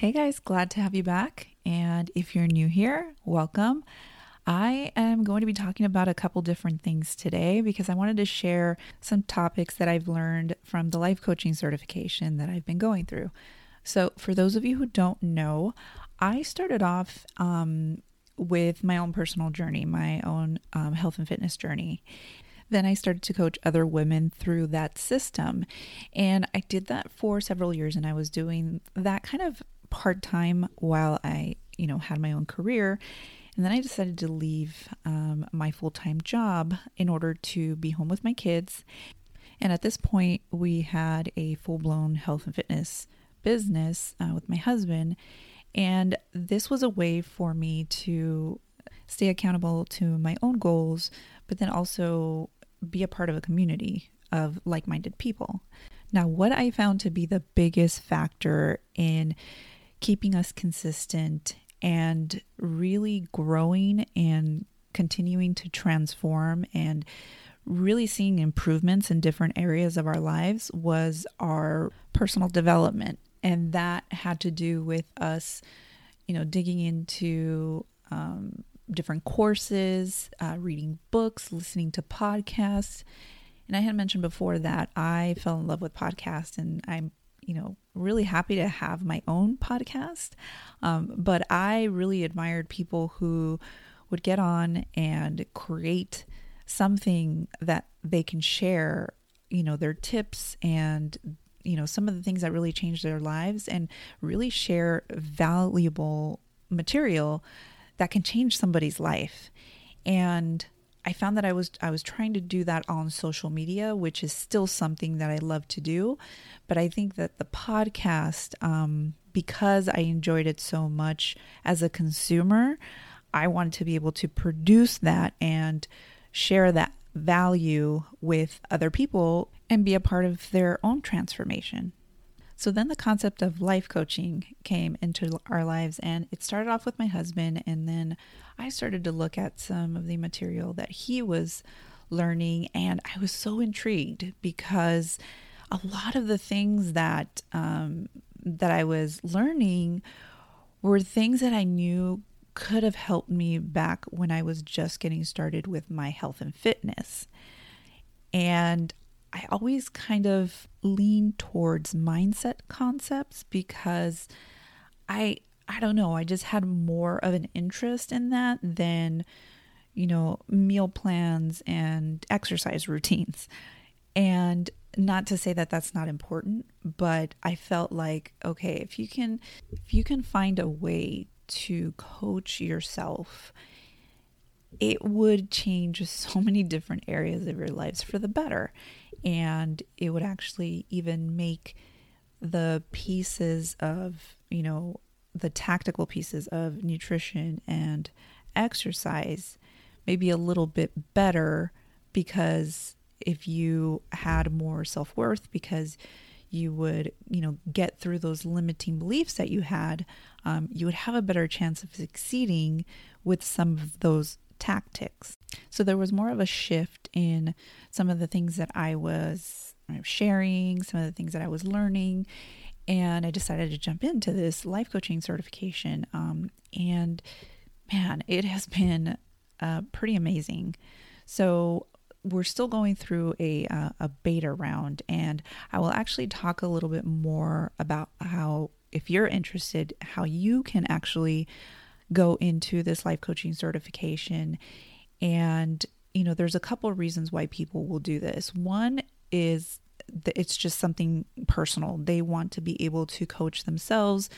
Hey guys, glad to have you back. And if you're new here, welcome. I am going to be talking about a couple different things today because I wanted to share some topics that I've learned from the life coaching certification that I've been going through. So, for those of you who don't know, I started off um, with my own personal journey, my own um, health and fitness journey. Then I started to coach other women through that system. And I did that for several years and I was doing that kind of part time while I, you know, had my own career. And then I decided to leave um, my full time job in order to be home with my kids. And at this point, we had a full blown health and fitness business uh, with my husband. And this was a way for me to stay accountable to my own goals, but then also be a part of a community of like minded people. Now, what I found to be the biggest factor in keeping us consistent and really growing and continuing to transform and really seeing improvements in different areas of our lives was our personal development. And that had to do with us, you know, digging into um, different courses, uh, reading books, listening to podcasts. And I had mentioned before that I fell in love with podcasts and I'm, you know, really happy to have my own podcast. Um, but I really admired people who would get on and create something that they can share, you know, their tips and you know some of the things that really changed their lives and really share valuable material that can change somebody's life. And I found that I was I was trying to do that on social media, which is still something that I love to do. But I think that the podcast, um, because I enjoyed it so much as a consumer, I wanted to be able to produce that and share that value with other people and be a part of their own transformation. So then the concept of life coaching came into our lives, and it started off with my husband, and then I started to look at some of the material that he was learning, and I was so intrigued because a lot of the things that um, that I was learning were things that I knew could have helped me back when I was just getting started with my health and fitness. And I always kind of lean towards mindset concepts because I I don't know, I just had more of an interest in that than you know, meal plans and exercise routines. And not to say that that's not important, but I felt like okay, if you can if you can find a way to coach yourself it would change so many different areas of your lives for the better. And it would actually even make the pieces of you know the tactical pieces of nutrition and exercise maybe a little bit better because if you had more self-worth because you would you know get through those limiting beliefs that you had um, you would have a better chance of succeeding with some of those tactics. So there was more of a shift in some of the things that I was sharing, some of the things that I was learning. And I decided to jump into this life coaching certification. Um, and man, it has been uh, pretty amazing. So we're still going through a uh, a beta round, and I will actually talk a little bit more about how, if you're interested, how you can actually go into this life coaching certification. And, you know, there's a couple of reasons why people will do this. One is that it's just something personal. They want to be able to coach themselves.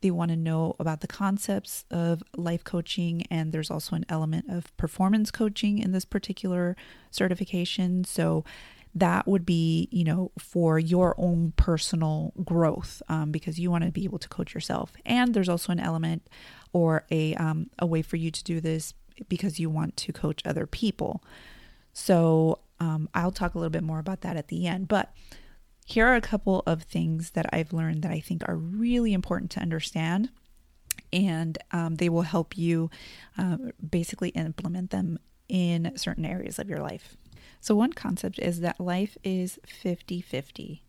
They want to know about the concepts of life coaching, and there's also an element of performance coaching in this particular certification. So that would be, you know, for your own personal growth um, because you want to be able to coach yourself. And there's also an element or a, um, a way for you to do this because you want to coach other people. So um, I'll talk a little bit more about that at the end. But here are a couple of things that I've learned that I think are really important to understand. And um, they will help you uh, basically implement them in certain areas of your life. So, one concept is that life is 50 50,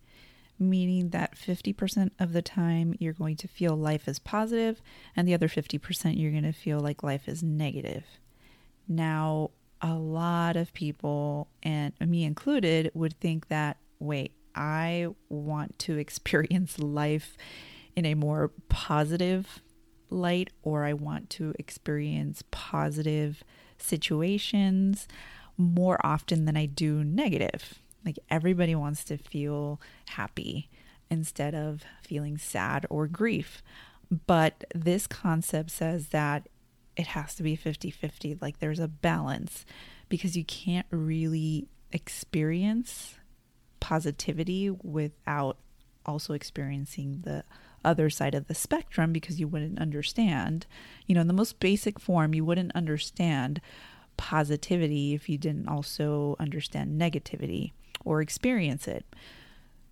meaning that 50% of the time you're going to feel life is positive, and the other 50% you're going to feel like life is negative. Now, a lot of people, and me included, would think that, wait, I want to experience life in a more positive light, or I want to experience positive situations more often than I do negative. Like everybody wants to feel happy instead of feeling sad or grief. But this concept says that it has to be 50 50. Like there's a balance because you can't really experience positivity without also experiencing the other side of the spectrum because you wouldn't understand. You know, in the most basic form, you wouldn't understand positivity if you didn't also understand negativity or experience it.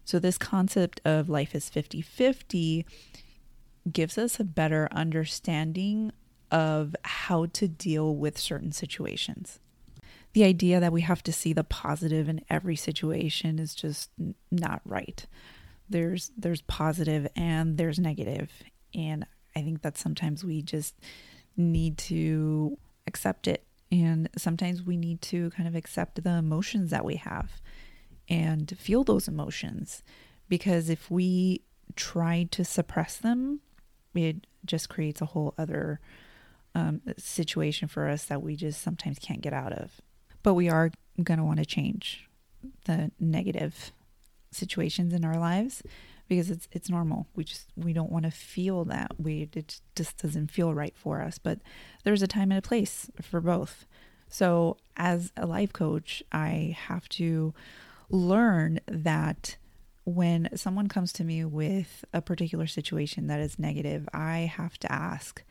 So, this concept of life is 50 50 gives us a better understanding of how to deal with certain situations. The idea that we have to see the positive in every situation is just not right. There's there's positive and there's negative, and I think that sometimes we just need to accept it and sometimes we need to kind of accept the emotions that we have and feel those emotions. Because if we try to suppress them, it just creates a whole other um, situation for us that we just sometimes can't get out of. But we are going to want to change the negative situations in our lives because it's it's normal. We just we don't want to feel that. We it just doesn't feel right for us. But there's a time and a place for both. So as a life coach, I have to learn that when someone comes to me with a particular situation that is negative, I have to ask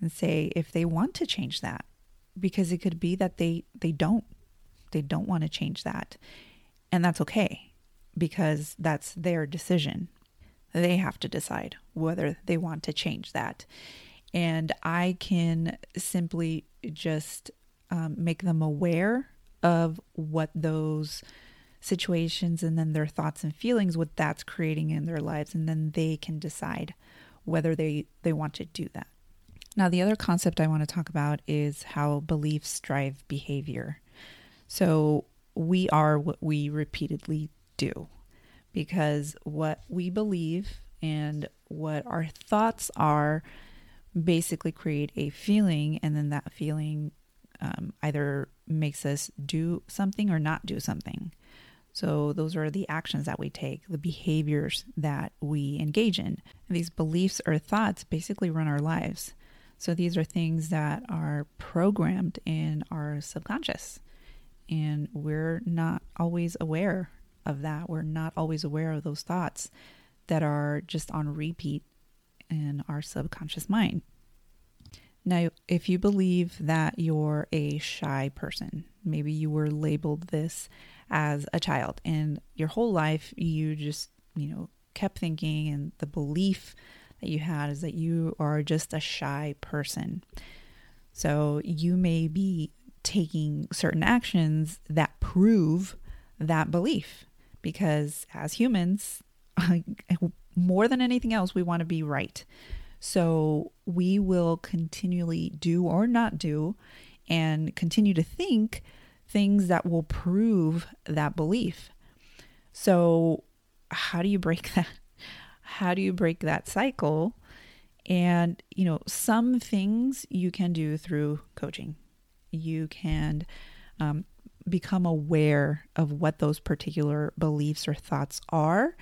and say if they want to change that because it could be that they they don't they don't want to change that. And that's okay because that's their decision. They have to decide whether they want to change that. And I can simply just um, make them aware of what those situations and then their thoughts and feelings, what that's creating in their lives. And then they can decide whether they, they want to do that. Now, the other concept I want to talk about is how beliefs drive behavior. So, we are what we repeatedly do because what we believe and what our thoughts are basically create a feeling, and then that feeling um, either makes us do something or not do something. So, those are the actions that we take, the behaviors that we engage in. And these beliefs or thoughts basically run our lives. So, these are things that are programmed in our subconscious, and we're not always aware of that. We're not always aware of those thoughts that are just on repeat in our subconscious mind. Now, if you believe that you're a shy person, maybe you were labeled this as a child and your whole life you just, you know, kept thinking and the belief that you had is that you are just a shy person. So you may be taking certain actions that prove that belief because as humans, more than anything else, we want to be right. So we will continually do or not do and continue to think things that will prove that belief. So, how do you break that? How do you break that cycle? And, you know, some things you can do through coaching. You can um, become aware of what those particular beliefs or thoughts are.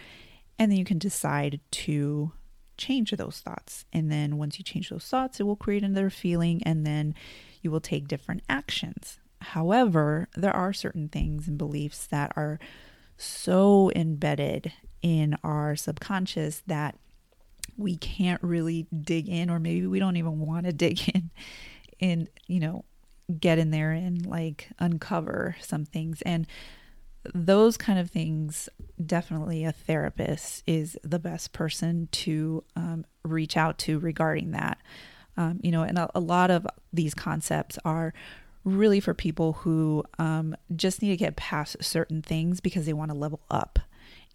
And then you can decide to change those thoughts. And then once you change those thoughts, it will create another feeling, and then you will take different actions. However, there are certain things and beliefs that are so embedded in our subconscious that we can't really dig in or maybe we don't even want to dig in and you know get in there and like uncover some things. And those kind of things definitely a therapist is the best person to um, reach out to regarding that. Um, you know and a, a, lot of these concepts are really for people who um, just need to get past certain things because they want to level up.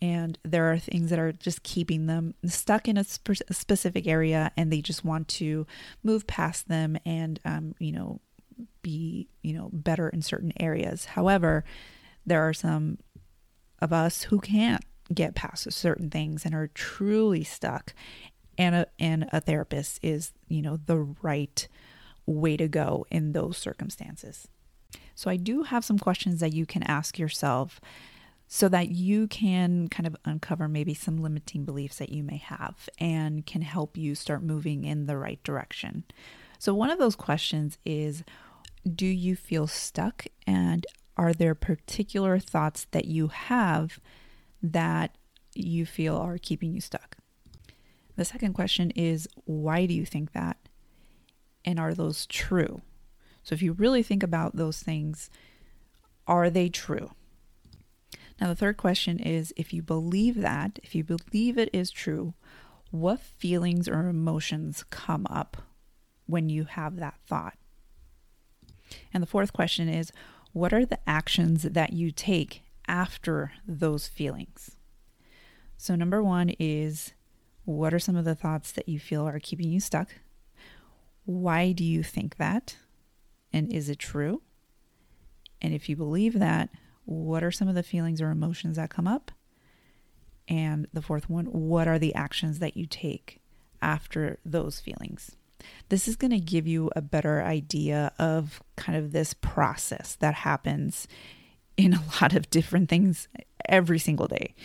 And there are things that are just keeping them stuck in a, sp- a specific area and they just want to move past them and um, you know be you know better in certain areas. However there are some of us who can't get past certain things and are truly stuck. And a, and a therapist is you know the right way to go in those circumstances. So i do have some questions that you can ask yourself so that you can kind of uncover maybe some limiting beliefs that you may have and can help you start moving in the right direction. So, one of those questions is Do you feel stuck? And are there particular thoughts that you have that you feel are keeping you stuck? The second question is Why do you think that? And are those true? So, if you really think about those things, are they true? Now, the third question is if you believe that, if you believe it is true, what feelings or emotions come up when you have that thought? And the fourth question is what are the actions that you take after those feelings? So, number one is what are some of the thoughts that you feel are keeping you stuck? Why do you think that? And is it true? And if you believe that, what are some of the feelings or emotions that come up? And the fourth one, what are the actions that you take after those feelings? This is going to give you a better idea of kind of this process that happens in a lot of different things every single day.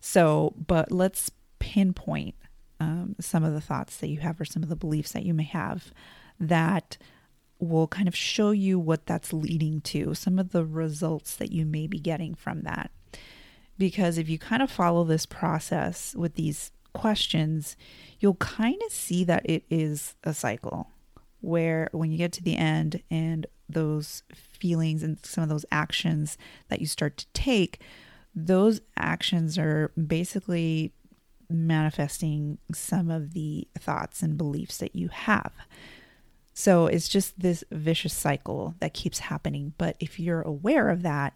So, but let's pinpoint um, some of the thoughts that you have or some of the beliefs that you may have that will kind of show you what that's leading to, some of the results that you may be getting from that. Because if you kind of follow this process with these questions, you'll kind of see that it is a cycle where when you get to the end and those feelings and some of those actions that you start to take, those actions are basically manifesting some of the thoughts and beliefs that you have. So it's just this vicious cycle that keeps happening. But if you're aware of that,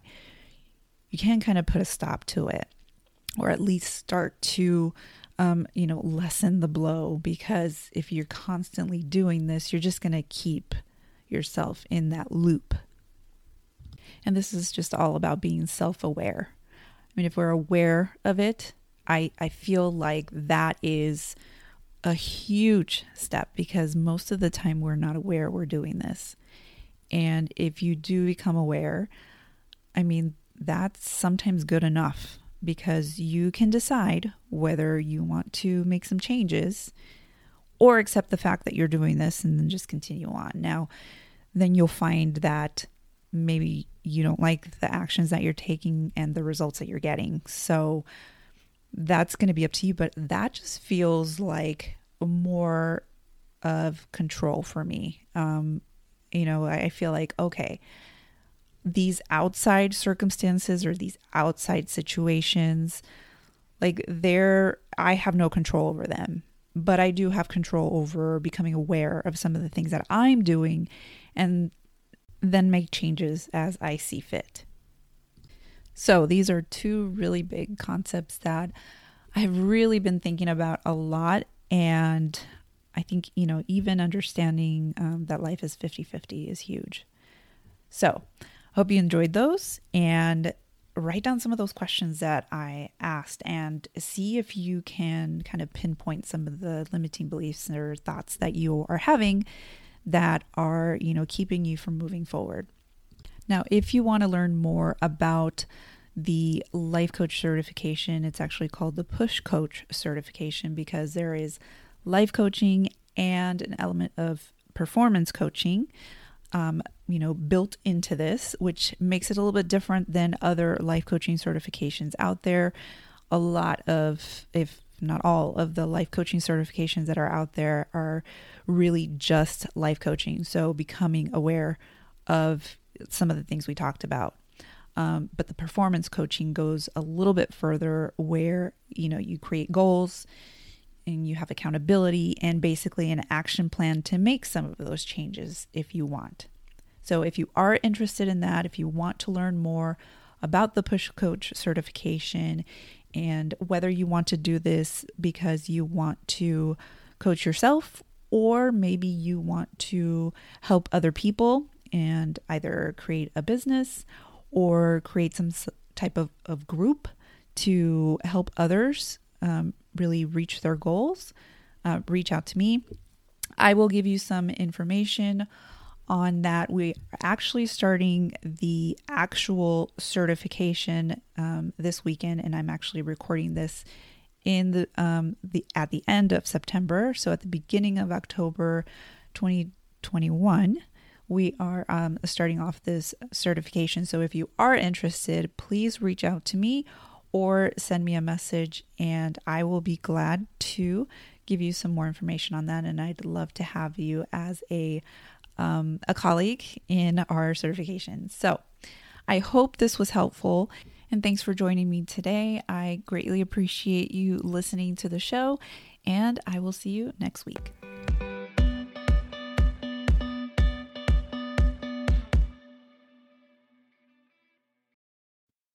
you can kind of put a stop to it or at least start to um, you know lessen the blow because if you're constantly doing this you're just going to keep yourself in that loop. And this is just all about being self-aware. I mean if we're aware of it i i feel like that is a huge step because most of the time we're not aware we're doing this. And if you do become aware, I mean, that's sometimes good enough because you can decide whether you want to make some changes or accept the fact that you're doing this and then just continue on. Now, then you'll find that maybe you don't like the actions that you're taking and the results that you're getting. So, that's going to be up to you. But that just feels like more of control for me. Um, you know, I feel like, okay, these outside circumstances or these outside situations, like they're, I have no control over them, but I do have control over becoming aware of some of the things that I'm doing and then make changes as I see fit. So, these are two really big concepts that I've really been thinking about a lot. And I think, you know, even understanding um, that life is 50 50 is huge. So, hope you enjoyed those and write down some of those questions that I asked and see if you can kind of pinpoint some of the limiting beliefs or thoughts that you are having that are, you know, keeping you from moving forward. Now, if you want to learn more about the life coach certification, it's actually called the push coach certification because there is life coaching and an element of performance coaching. Um, you know, built into this, which makes it a little bit different than other life coaching certifications out there. A lot of, if not all of the life coaching certifications that are out there are really just life coaching. So becoming aware of some of the things we talked about. Um, but the performance coaching goes a little bit further where, you know, you create goals and you have accountability and basically an action plan to make some of those changes if you want. So if you are interested in that, if you want to learn more about the push coach certification and whether you want to do this because you want to coach yourself or maybe you want to help other people and either create a business or create some type of, of group to help others um, really reach their goals, uh, reach out to me. I will give you some information on that. We are actually starting the actual certification um, this weekend, and I'm actually recording this in the um, the at the end of September. So at the beginning of October, 2021 we are um, starting off this certification. So if you are interested, please reach out to me or send me a message, and I will be glad to give you some more information on that. And I'd love to have you as a um, a colleague in our certification. So I hope this was helpful. And thanks for joining me today. I greatly appreciate you listening to the show, and I will see you next week.